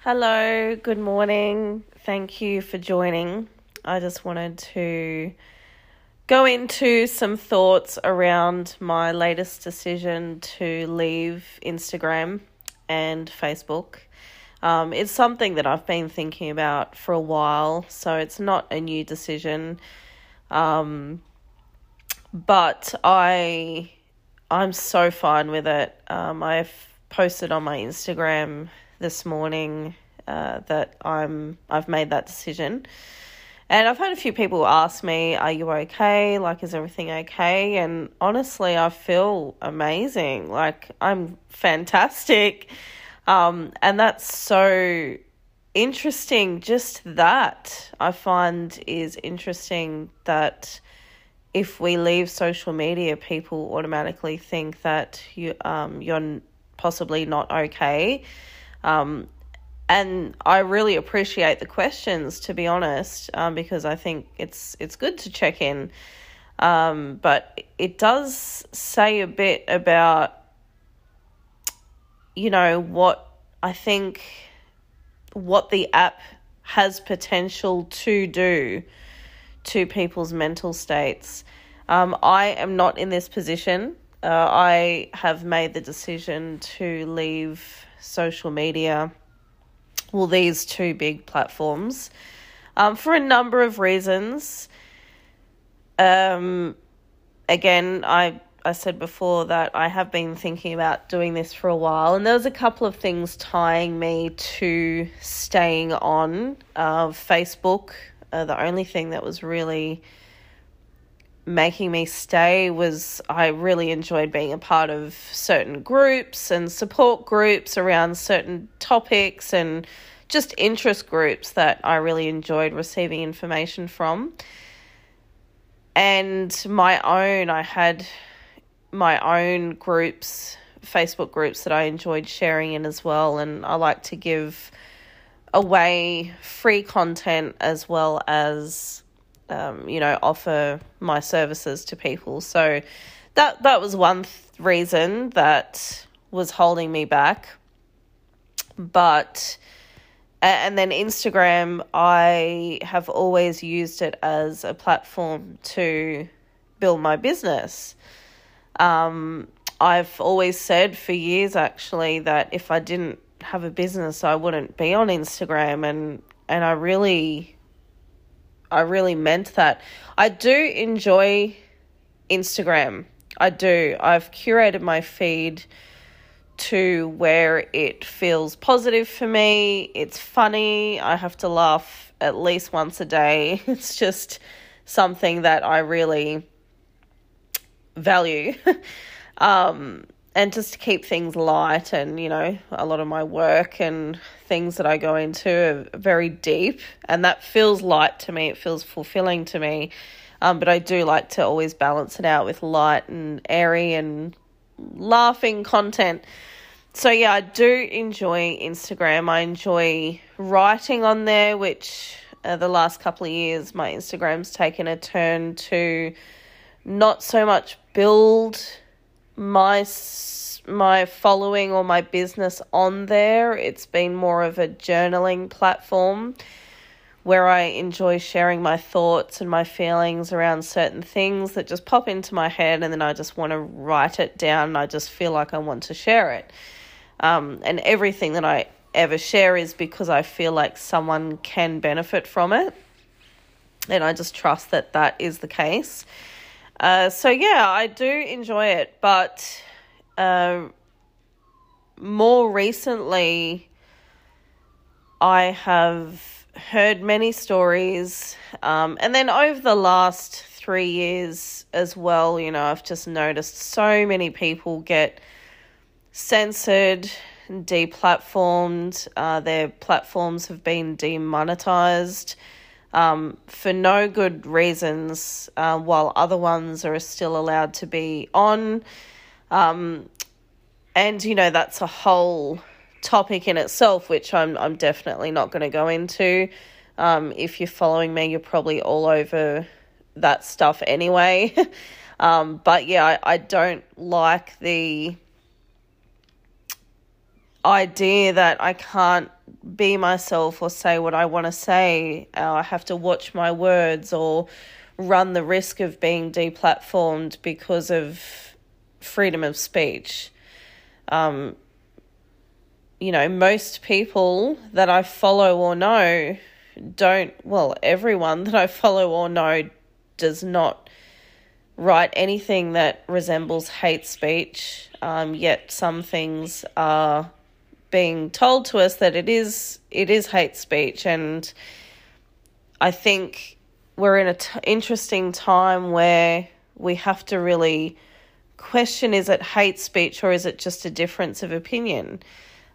Hello, good morning. Thank you for joining. I just wanted to go into some thoughts around my latest decision to leave Instagram and Facebook. Um, it's something that I've been thinking about for a while, so it's not a new decision. Um, but I, I'm so fine with it. Um, I've posted on my Instagram this morning uh, that I'm I've made that decision. And I've had a few people ask me, Are you okay? Like, is everything okay? And honestly, I feel amazing. Like, I'm fantastic. Um, and that's so interesting. Just that I find is interesting that if we leave social media, people automatically think that you um, you're possibly not okay. Um, and I really appreciate the questions, to be honest, um, because I think it's it's good to check in. Um, but it does say a bit about, you know, what I think, what the app has potential to do to people's mental states. Um, I am not in this position. Uh, I have made the decision to leave social media well, these two big platforms um, for a number of reasons. Um, again, I I said before that I have been thinking about doing this for a while, and there was a couple of things tying me to staying on uh, Facebook. Uh, the only thing that was really making me stay was I really enjoyed being a part of certain groups and support groups around certain topics and just interest groups that I really enjoyed receiving information from. And my own, I had my own groups, Facebook groups that I enjoyed sharing in as well. And I like to give away free content as well as um, you know, offer my services to people. So that that was one th- reason that was holding me back. But and then Instagram, I have always used it as a platform to build my business. Um, I've always said for years actually that if I didn't have a business, I wouldn't be on Instagram, and and I really I really meant that. I do enjoy Instagram. I do. I've curated my feed to where it feels positive for me. It's funny. I have to laugh at least once a day. It's just something that I really value. um, and just to keep things light and you know a lot of my work and things that i go into are very deep and that feels light to me. It feels fulfilling to me. Um, but i do like to always balance it out with light and airy and laughing content. So yeah i do enjoy instagram. I enjoy writing on there which uh, the last couple of years my instagram's taken a turn to not so much build my my following or my business on there. It's been more of a journaling platform where I enjoy sharing my thoughts and my feelings around certain things that just pop into my head and then I just want to write it down and I just feel like I want to share it. Um, and everything that I ever share is because I feel like someone can benefit from it. And I just trust that that is the case. Uh, so yeah, I do enjoy it, but uh, more recently, I have heard many stories, um, and then over the last three years as well, you know, I've just noticed so many people get censored, deplatformed. Uh, their platforms have been demonetized um, for no good reasons, uh, while other ones are still allowed to be on. Um, and you know that's a whole topic in itself, which I'm I'm definitely not going to go into. Um, if you're following me, you're probably all over that stuff anyway. um, but yeah, I, I don't like the idea that I can't be myself or say what I want to say. Uh, I have to watch my words or run the risk of being deplatformed because of freedom of speech. Um, you know, most people that I follow or know don't, well, everyone that I follow or know does not write anything that resembles hate speech, um, yet some things are being told to us that it is it is hate speech. And I think we're in an interesting time where we have to really question is it hate speech or is it just a difference of opinion?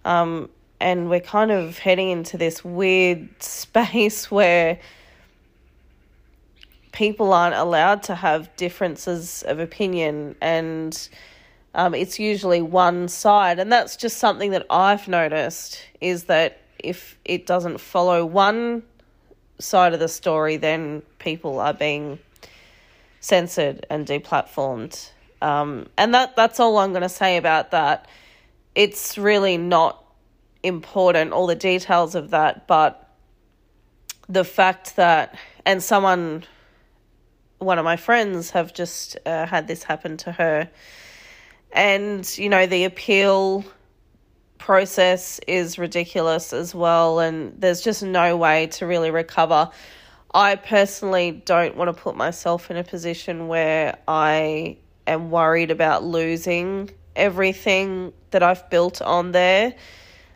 Um, and we're kind of heading into this weird space where people aren't allowed to have differences of opinion. And um, it's usually one side and that's just something that i've noticed is that if it doesn't follow one side of the story then people are being censored and deplatformed um, and that that's all i'm going to say about that it's really not important all the details of that but the fact that and someone one of my friends have just uh, had this happen to her. And, you know, the appeal process is ridiculous as well, and there's just no way to really recover. I personally don't want to put myself in a position where I am worried about losing everything that I've built on there.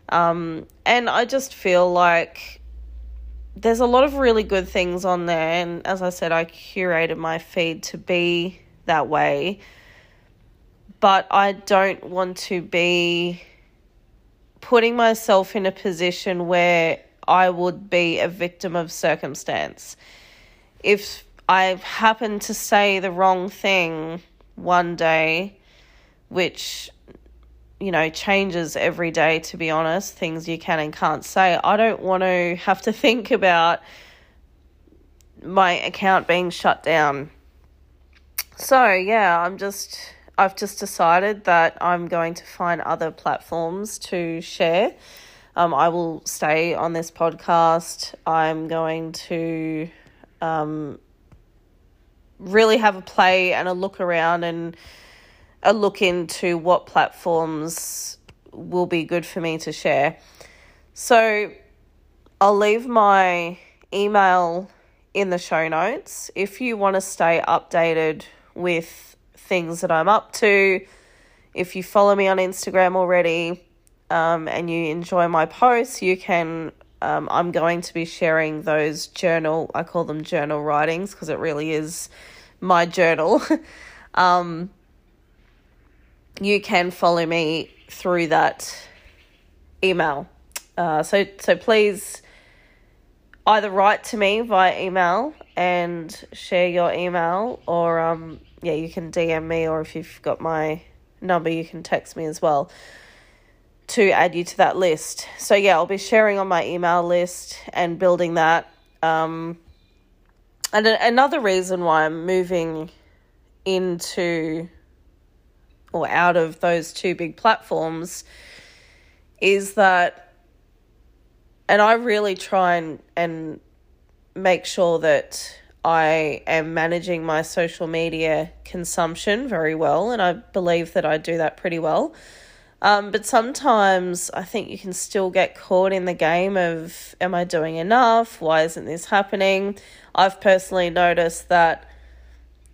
Um, and I just feel like there's a lot of really good things on there. And as I said, I curated my feed to be that way. But I don't want to be putting myself in a position where I would be a victim of circumstance. If I happen to say the wrong thing one day, which you know, changes every day, to be honest, things you can and can't say. I don't want to have to think about my account being shut down. So, yeah, I'm just, I've just decided that I'm going to find other platforms to share. Um, I will stay on this podcast. I'm going to um, really have a play and a look around and a look into what platforms will be good for me to share. So I'll leave my email in the show notes if you want to stay updated with things that I'm up to. If you follow me on Instagram already um, and you enjoy my posts, you can. Um, I'm going to be sharing those journal, I call them journal writings because it really is my journal. um, you can follow me through that email. Uh, so so please either write to me via email and share your email, or um yeah you can DM me, or if you've got my number, you can text me as well to add you to that list. So yeah, I'll be sharing on my email list and building that. Um, and another reason why I'm moving into or out of those two big platforms is that and I really try and and make sure that I am managing my social media consumption very well and I believe that I do that pretty well. Um, but sometimes I think you can still get caught in the game of, am I doing enough? Why isn't this happening? I've personally noticed that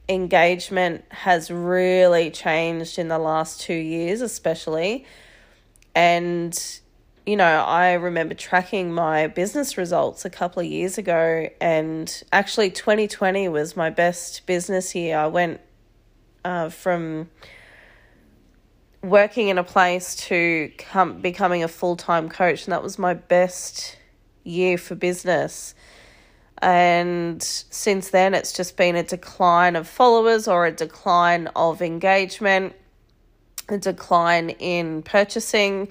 engagement has really changed in the last two years, especially. And, you know, I remember tracking my business results a couple of years ago, and actually, 2020 was my best business year. I went uh, from working in a place to come becoming a full time coach, and that was my best year for business. And since then, it's just been a decline of followers or a decline of engagement, a decline in purchasing.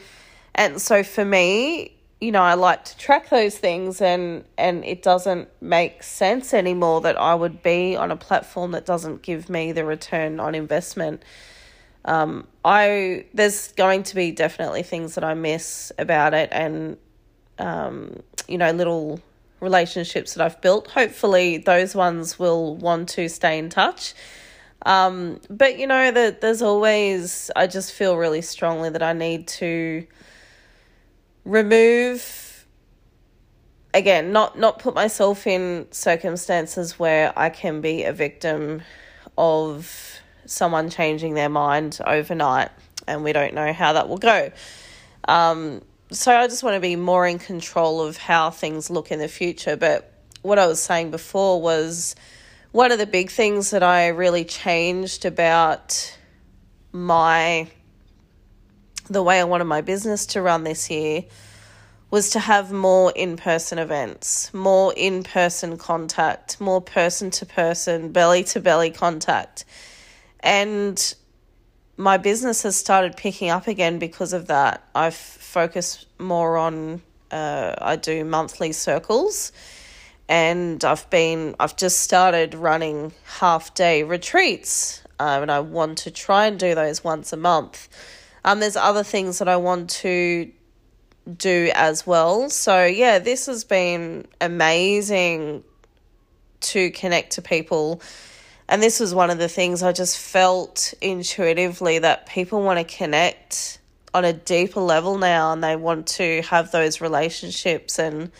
And so for me, you know, I like to track those things and and it doesn't make sense anymore that I would be on a platform that doesn't give me the return on investment. Um, I there's going to be definitely things that I miss about it and um, you know, little relationships that I've built. Hopefully those ones will want to stay in touch. Um, but you know that there's always I just feel really strongly that I need to remove again not not put myself in circumstances where I can be a victim of someone changing their mind overnight and we don't know how that will go. Um, so I just want to be more in control of how things look in the future but what I was saying before was one of the big things that I really changed about my the way I wanted my business to run this year was to have more in person events, more in person contact, more person to person, belly to belly contact. And my business has started picking up again because of that. I've focused more on, uh, I do monthly circles and I've been, I've just started running half day retreats um, and I want to try and do those once a month. Um, there's other things that I want to do as well. So, yeah, this has been amazing to connect to people. And this was one of the things I just felt intuitively that people want to connect on a deeper level now and they want to have those relationships and,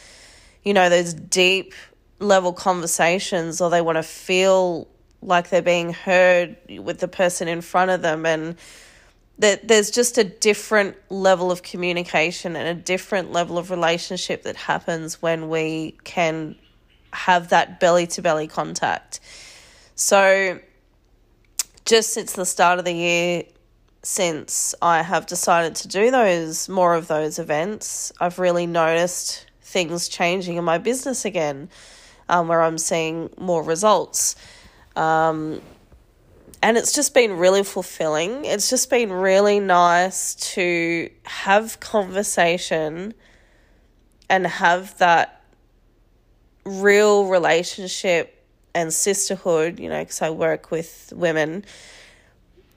you know, those deep level conversations or they want to feel like they're being heard with the person in front of them and that there's just a different level of communication and a different level of relationship that happens when we can have that belly to belly contact. So, just since the start of the year, since I have decided to do those more of those events, I've really noticed things changing in my business again, um, where I'm seeing more results. Um, and it's just been really fulfilling. It's just been really nice to have conversation and have that real relationship and sisterhood, you know, because I work with women.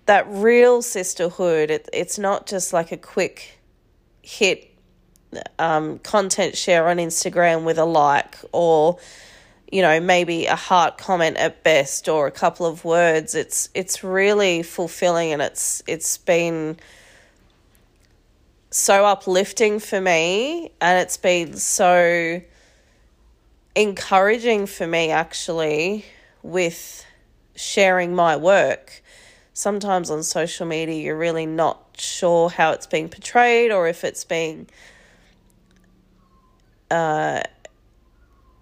That real sisterhood, it, it's not just like a quick hit um, content share on Instagram with a like or you know maybe a heart comment at best or a couple of words it's it's really fulfilling and it's it's been so uplifting for me and it's been so encouraging for me actually with sharing my work. Sometimes on social media you're really not sure how it's being portrayed or if it's being uh,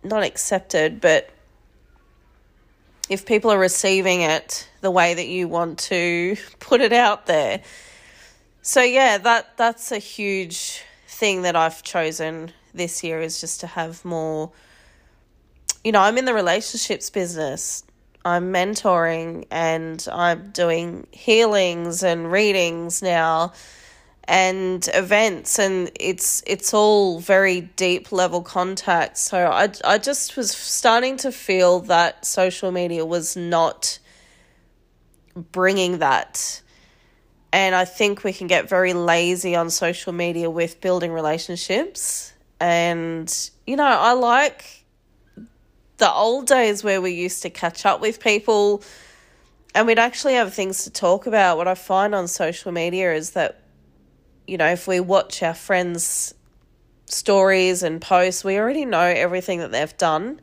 not accepted, but if people are receiving it the way that you want to put it out there. So yeah, that that's a huge thing that I've chosen this year is just to have more you know, I'm in the relationships business. I'm mentoring and I'm doing healings and readings now and events and it's it's all very deep level contact. So i i just was starting to feel that social media was not bringing that. And i think we can get very lazy on social media with building relationships. And you know i like the old days where we used to catch up with people and we'd actually have things to talk about. What i find on social media is that you know, if we watch our friends' stories and posts, we already know everything that they've done.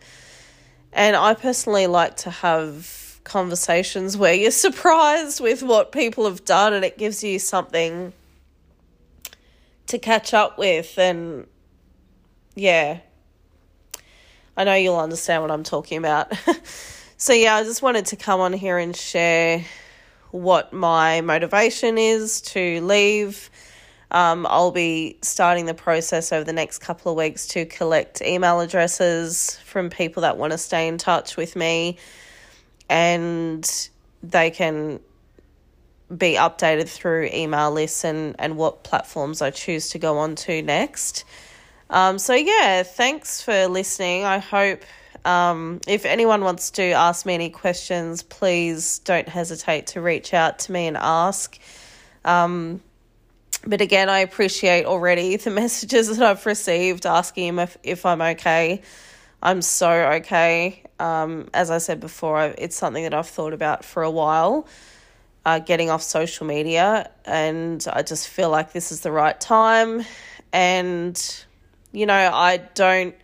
And I personally like to have conversations where you're surprised with what people have done and it gives you something to catch up with. And yeah, I know you'll understand what I'm talking about. so, yeah, I just wanted to come on here and share what my motivation is to leave um, I'll be starting the process over the next couple of weeks to collect email addresses from people that want to stay in touch with me and they can be updated through email lists and, and what platforms I choose to go on to next. Um, so, yeah, thanks for listening. I hope um, if anyone wants to ask me any questions, please don't hesitate to reach out to me and ask. Um, but again, I appreciate already the messages that I've received asking him if, if I'm okay. I'm so okay. Um, as I said before, it's something that I've thought about for a while, uh, getting off social media, and I just feel like this is the right time. And, you know, I don't,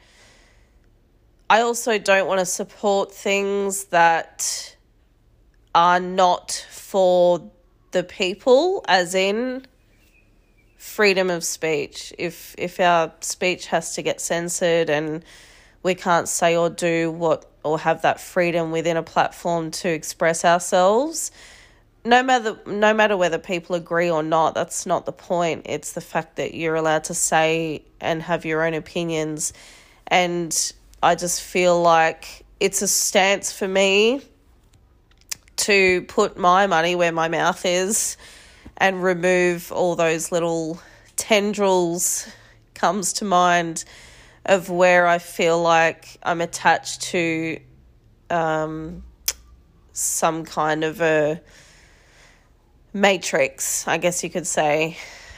I also don't want to support things that are not for the people, as in, freedom of speech. If if our speech has to get censored and we can't say or do what or have that freedom within a platform to express ourselves, no matter no matter whether people agree or not, that's not the point. It's the fact that you're allowed to say and have your own opinions and I just feel like it's a stance for me to put my money where my mouth is and remove all those little tendrils comes to mind of where I feel like I'm attached to um, some kind of a matrix, I guess you could say.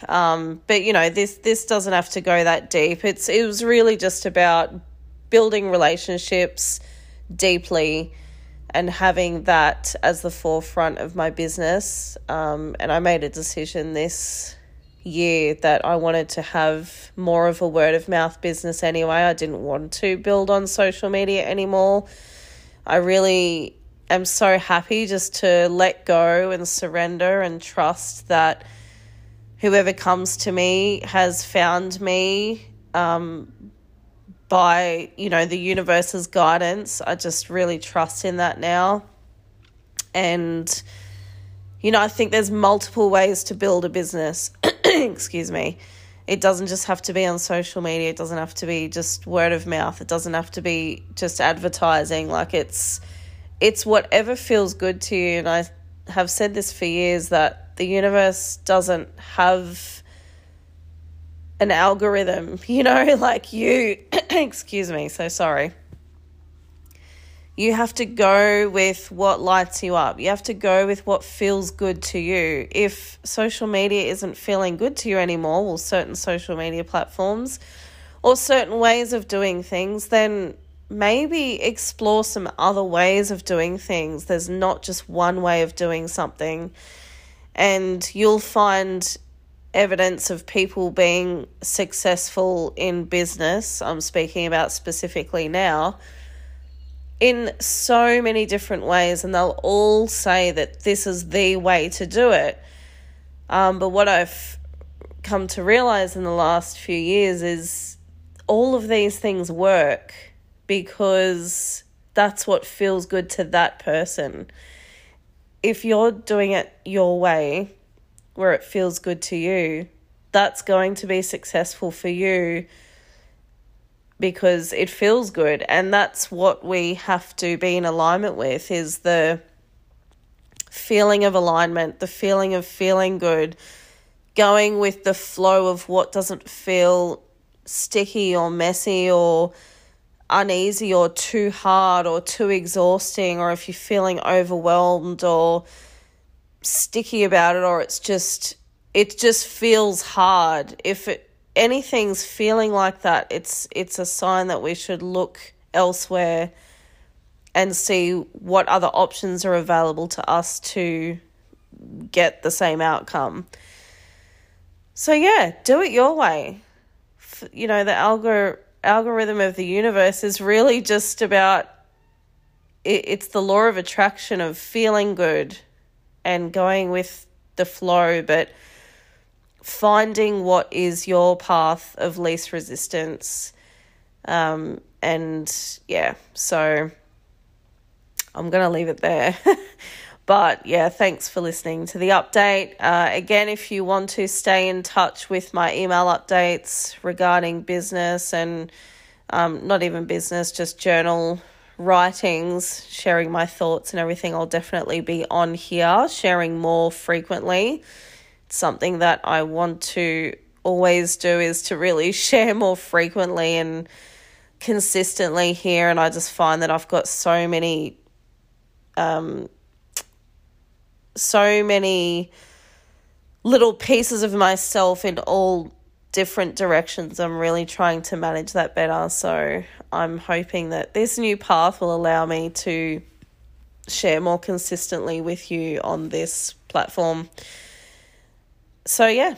Um, but you know, this this doesn't have to go that deep. It's it was really just about building relationships deeply and having that as the forefront of my business. Um, and I made a decision this year that I wanted to have more of a word of mouth business anyway. I didn't want to build on social media anymore. I really am so happy just to let go and surrender and trust that whoever comes to me has found me um, by you know the universe's guidance. I just really trust in that now, and you know I think there's multiple ways to build a business. Excuse me. It doesn't just have to be on social media. It doesn't have to be just word of mouth. It doesn't have to be just advertising. Like it's it's whatever feels good to you. And I have said this for years that the universe doesn't have an algorithm, you know, like you, excuse me, so sorry. You have to go with what lights you up. You have to go with what feels good to you. If social media isn't feeling good to you anymore, well, certain social media platforms or certain ways of doing things, then maybe explore some other ways of doing things. There's not just one way of doing something. And you'll find evidence of people being successful in business, I'm speaking about specifically now, in so many different ways, and they'll all say that this is the way to do it. Um, but what I've come to realize in the last few years is all of these things work because that's what feels good to that person. If you're doing it your way, where it feels good to you, that's going to be successful for you because it feels good. And that's what we have to be in alignment with is the feeling of alignment, the feeling of feeling good, going with the flow of what doesn't feel sticky or messy or uneasy or too hard or too exhausting or if you're feeling overwhelmed or sticky about it or it's just it just feels hard. If it anything's feeling like that it's it's a sign that we should look elsewhere and see what other options are available to us to get the same outcome. So yeah do it your way. You know the algor- algorithm of the universe is really just about it, it's the law of attraction of feeling good and going with the flow, but finding what is your path of least resistance. Um, and yeah, so I'm going to leave it there. but yeah, thanks for listening to the update. Uh, again, if you want to stay in touch with my email updates regarding business and um, not even business, just journal writings, sharing my thoughts and everything, I'll definitely be on here, sharing more frequently. It's something that I want to always do is to really share more frequently and consistently here and I just find that I've got so many um so many little pieces of myself in all different directions. I'm really trying to manage that better. So I'm hoping that this new path will allow me to share more consistently with you on this platform. So, yeah,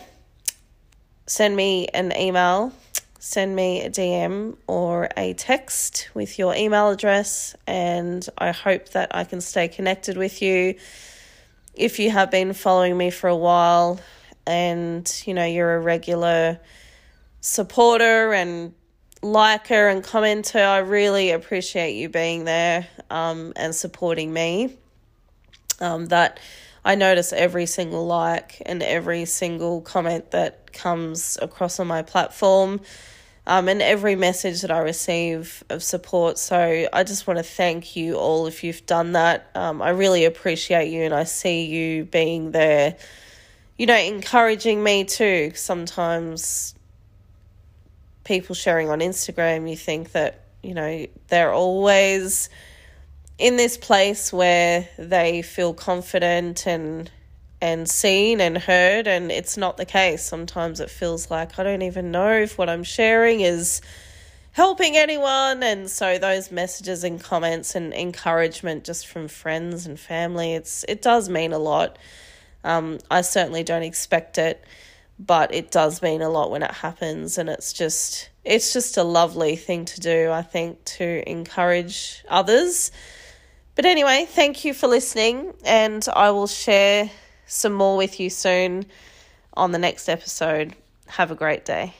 send me an email, send me a DM or a text with your email address, and I hope that I can stay connected with you. If you have been following me for a while and you know you're a regular supporter and liker and commenter, I really appreciate you being there um, and supporting me. Um, that I notice every single like and every single comment that comes across on my platform. Um, and every message that I receive of support. So I just want to thank you all if you've done that. Um, I really appreciate you, and I see you being there, you know, encouraging me too. Sometimes people sharing on Instagram, you think that, you know, they're always in this place where they feel confident and and seen and heard and it's not the case. Sometimes it feels like i don't even know if what i'm sharing is helping anyone. And so those messages and comments and encouragement just from friends and family it's it does mean a lot um, i certainly don't expect it but it does mean a lot when it happens and it's just it's just a lovely thing to do i think to encourage others but anyway, thank you for listening, and I will share some more with you soon on the next episode. Have a great day.